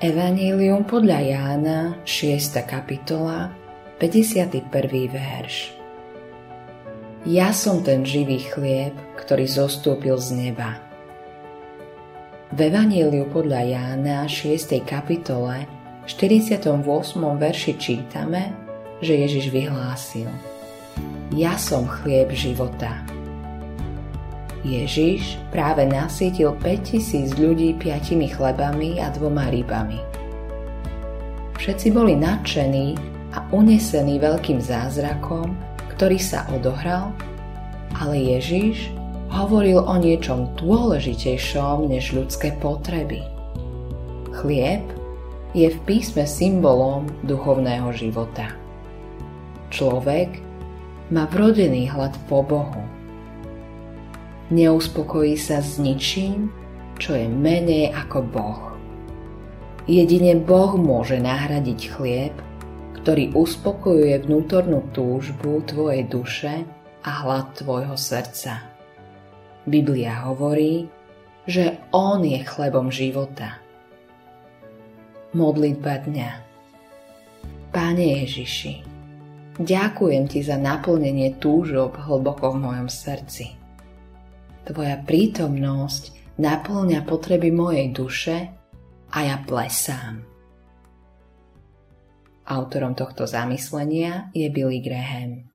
Evangelium podľa Jána, 6. kapitola, 51. verš. Ja som ten živý chlieb, ktorý zostúpil z neba. V Evangeliu podľa Jána, 6. kapitole, 48. verši čítame, že Ježiš vyhlásil Ja som chlieb života. Ježiš práve nasítil 5000 ľudí piatimi chlebami a dvoma rybami. Všetci boli nadšení a unesení veľkým zázrakom, ktorý sa odohral, ale Ježiš hovoril o niečom dôležitejšom než ľudské potreby. Chlieb je v písme symbolom duchovného života. Človek má vrodený hlad po Bohu. Neuspokojí sa s ničím, čo je menej ako Boh. Jedine Boh môže nahradiť chlieb ktorý uspokojuje vnútornú túžbu tvojej duše a hlad tvojho srdca. Biblia hovorí, že On je chlebom života. Modlitba dňa Páne Ježiši, ďakujem Ti za naplnenie túžob hlboko v mojom srdci. Tvoja prítomnosť naplňa potreby mojej duše a ja plesám. Autorom tohto zamyslenia je Billy Graham.